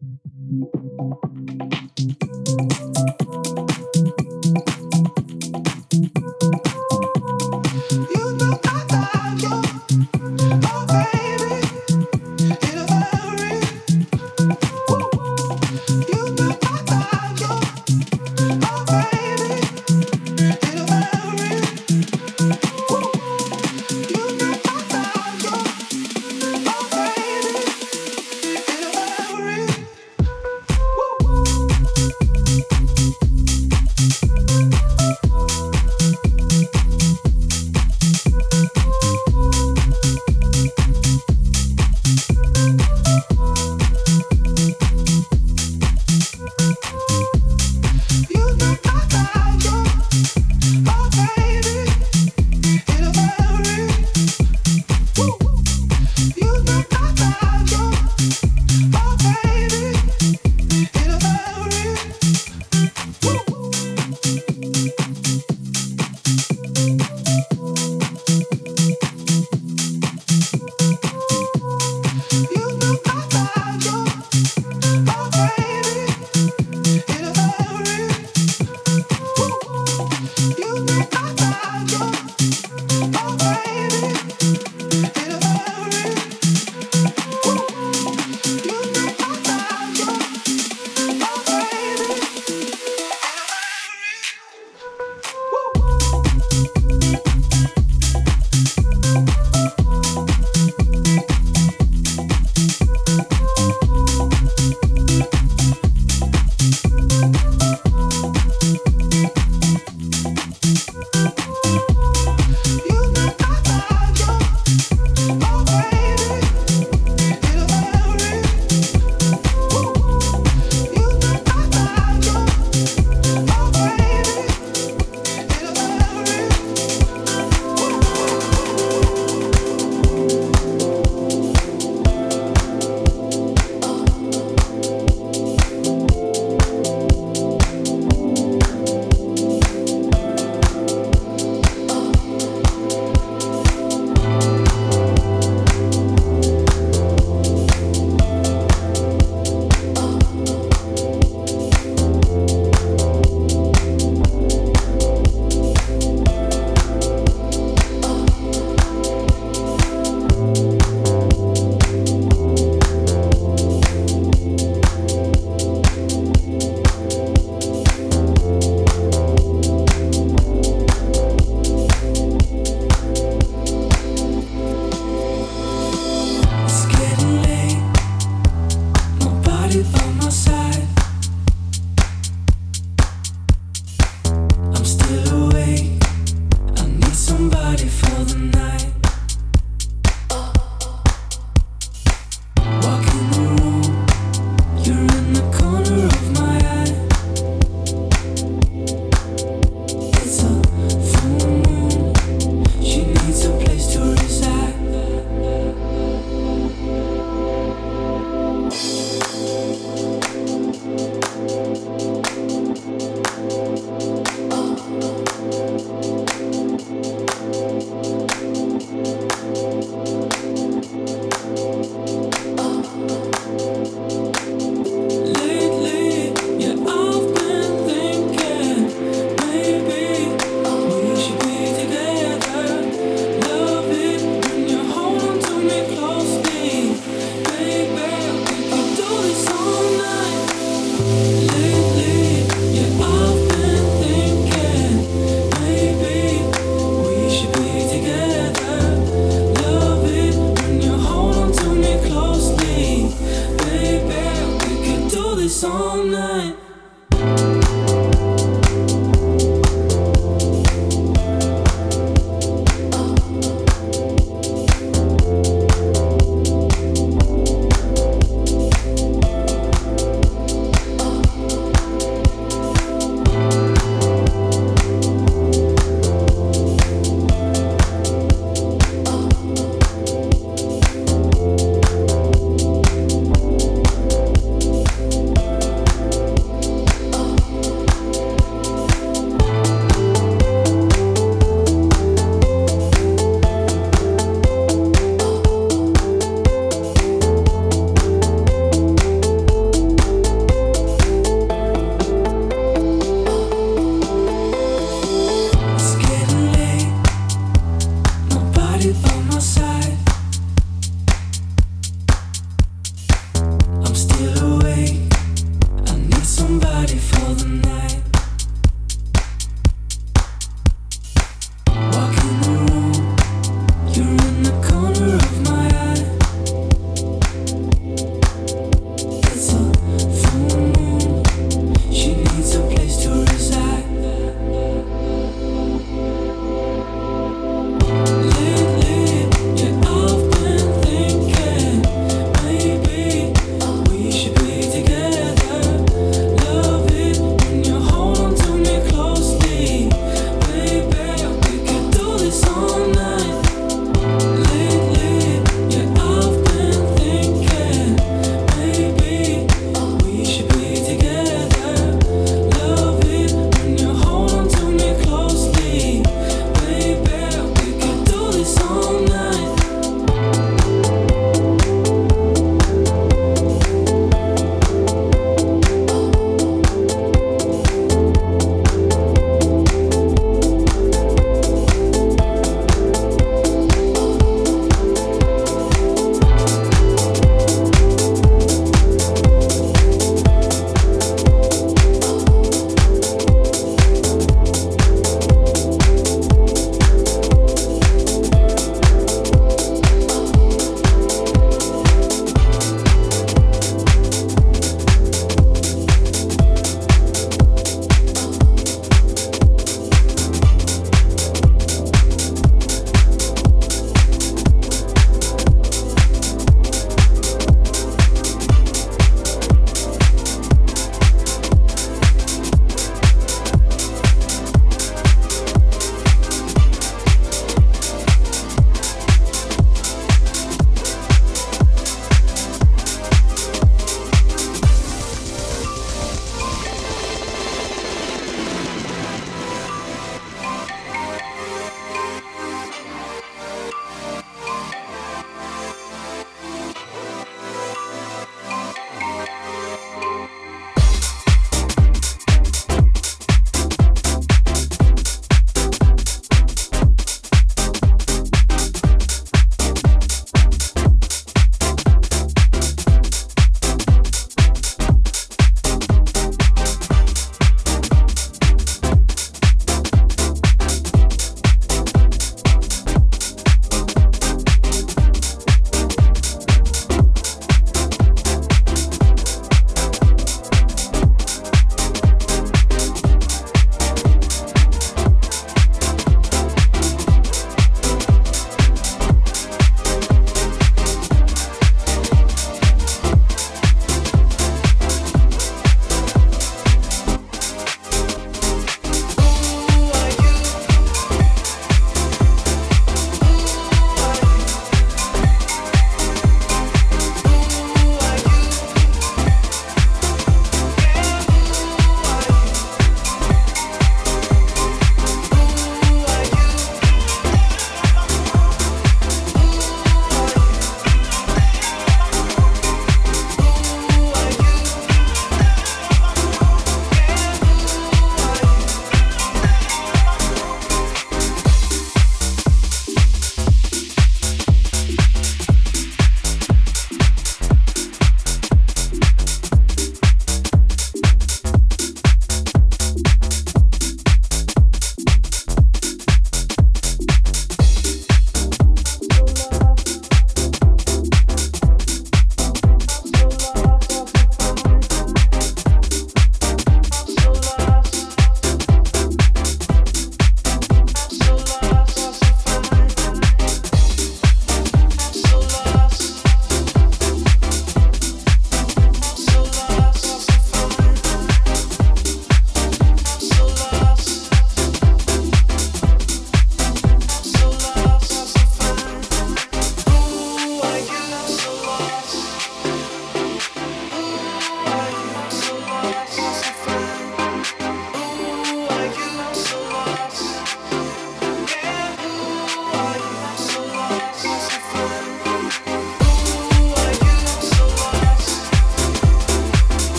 thank you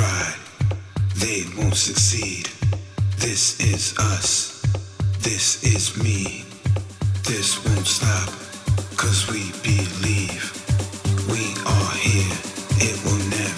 tried, they won't succeed. This is us, this is me. This won't stop, cause we believe we are here. It will never.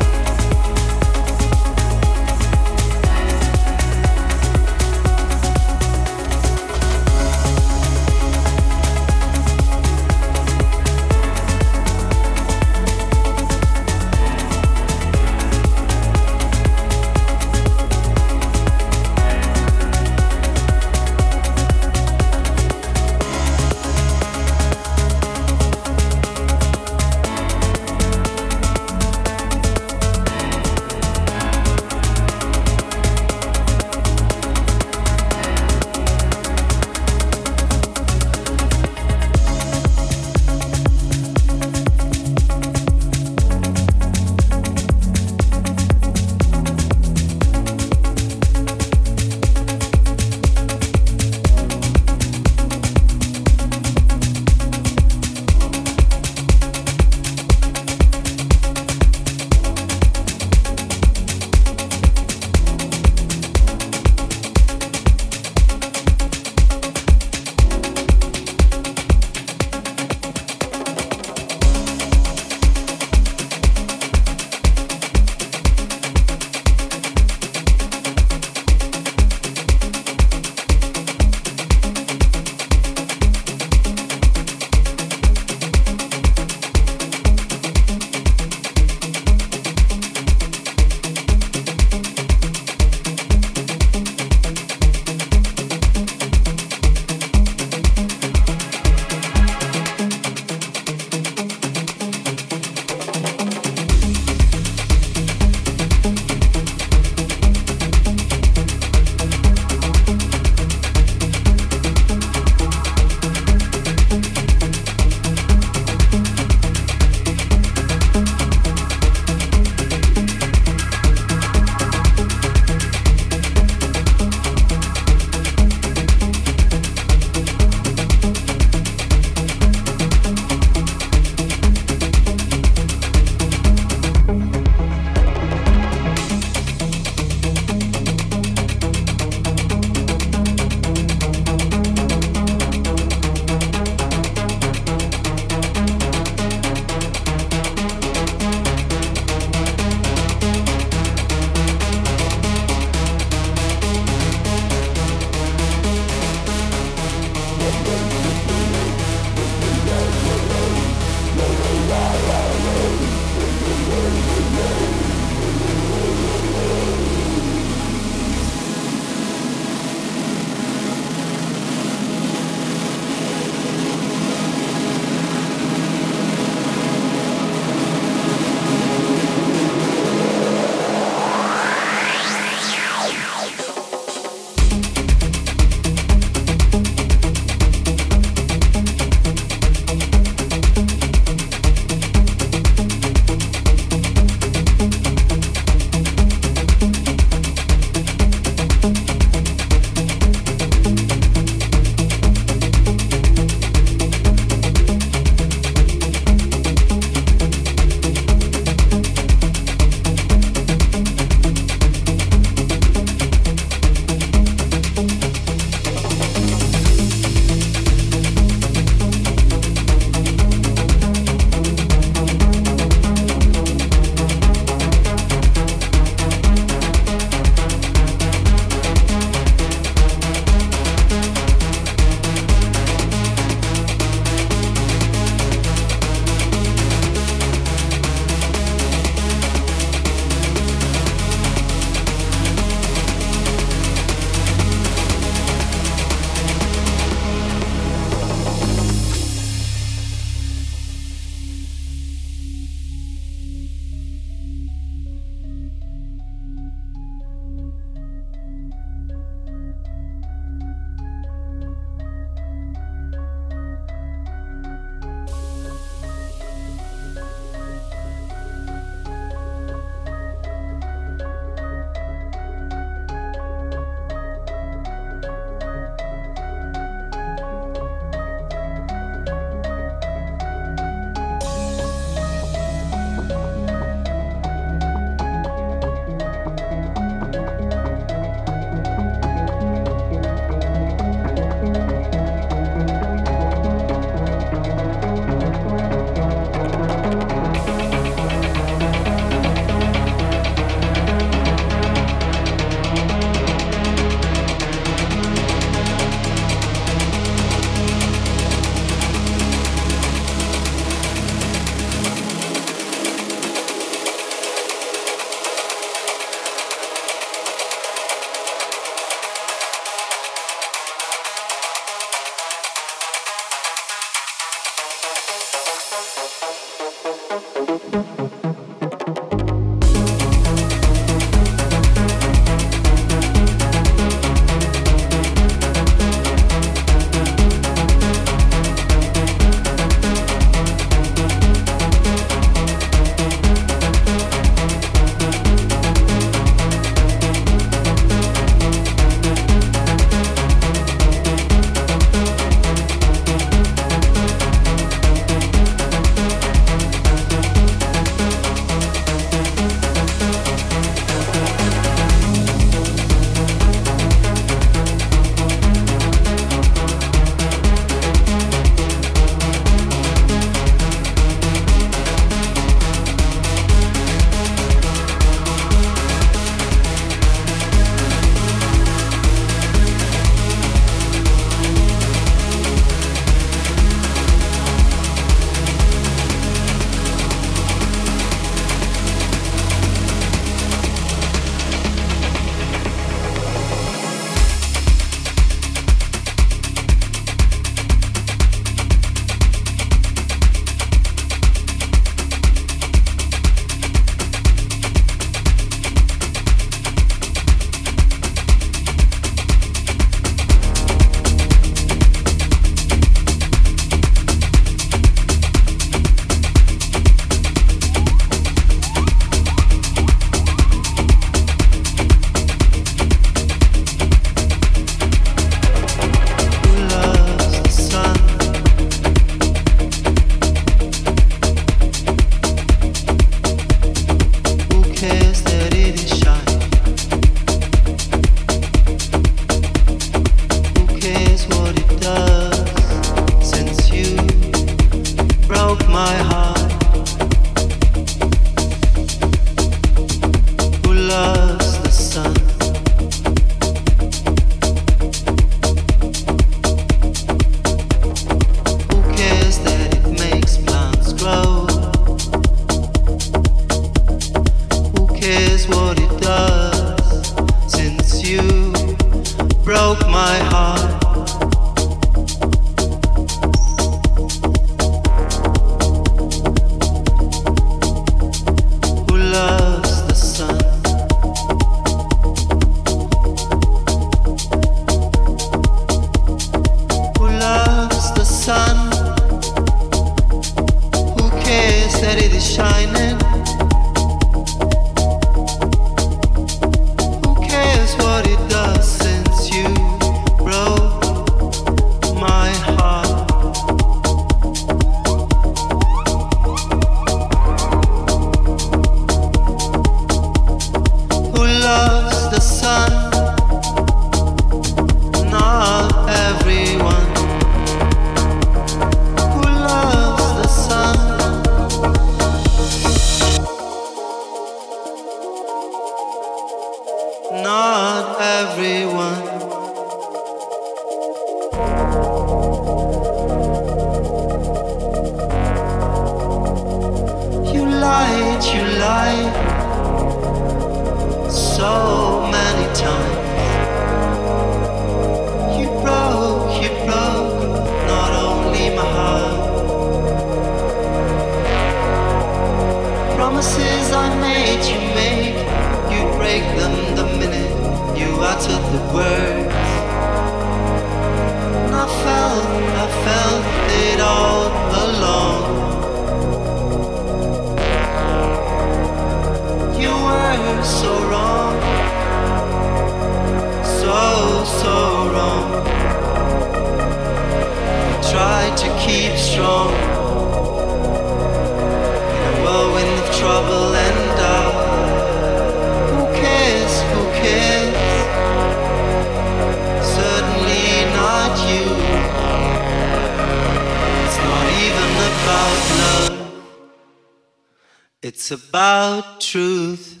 It's about truth.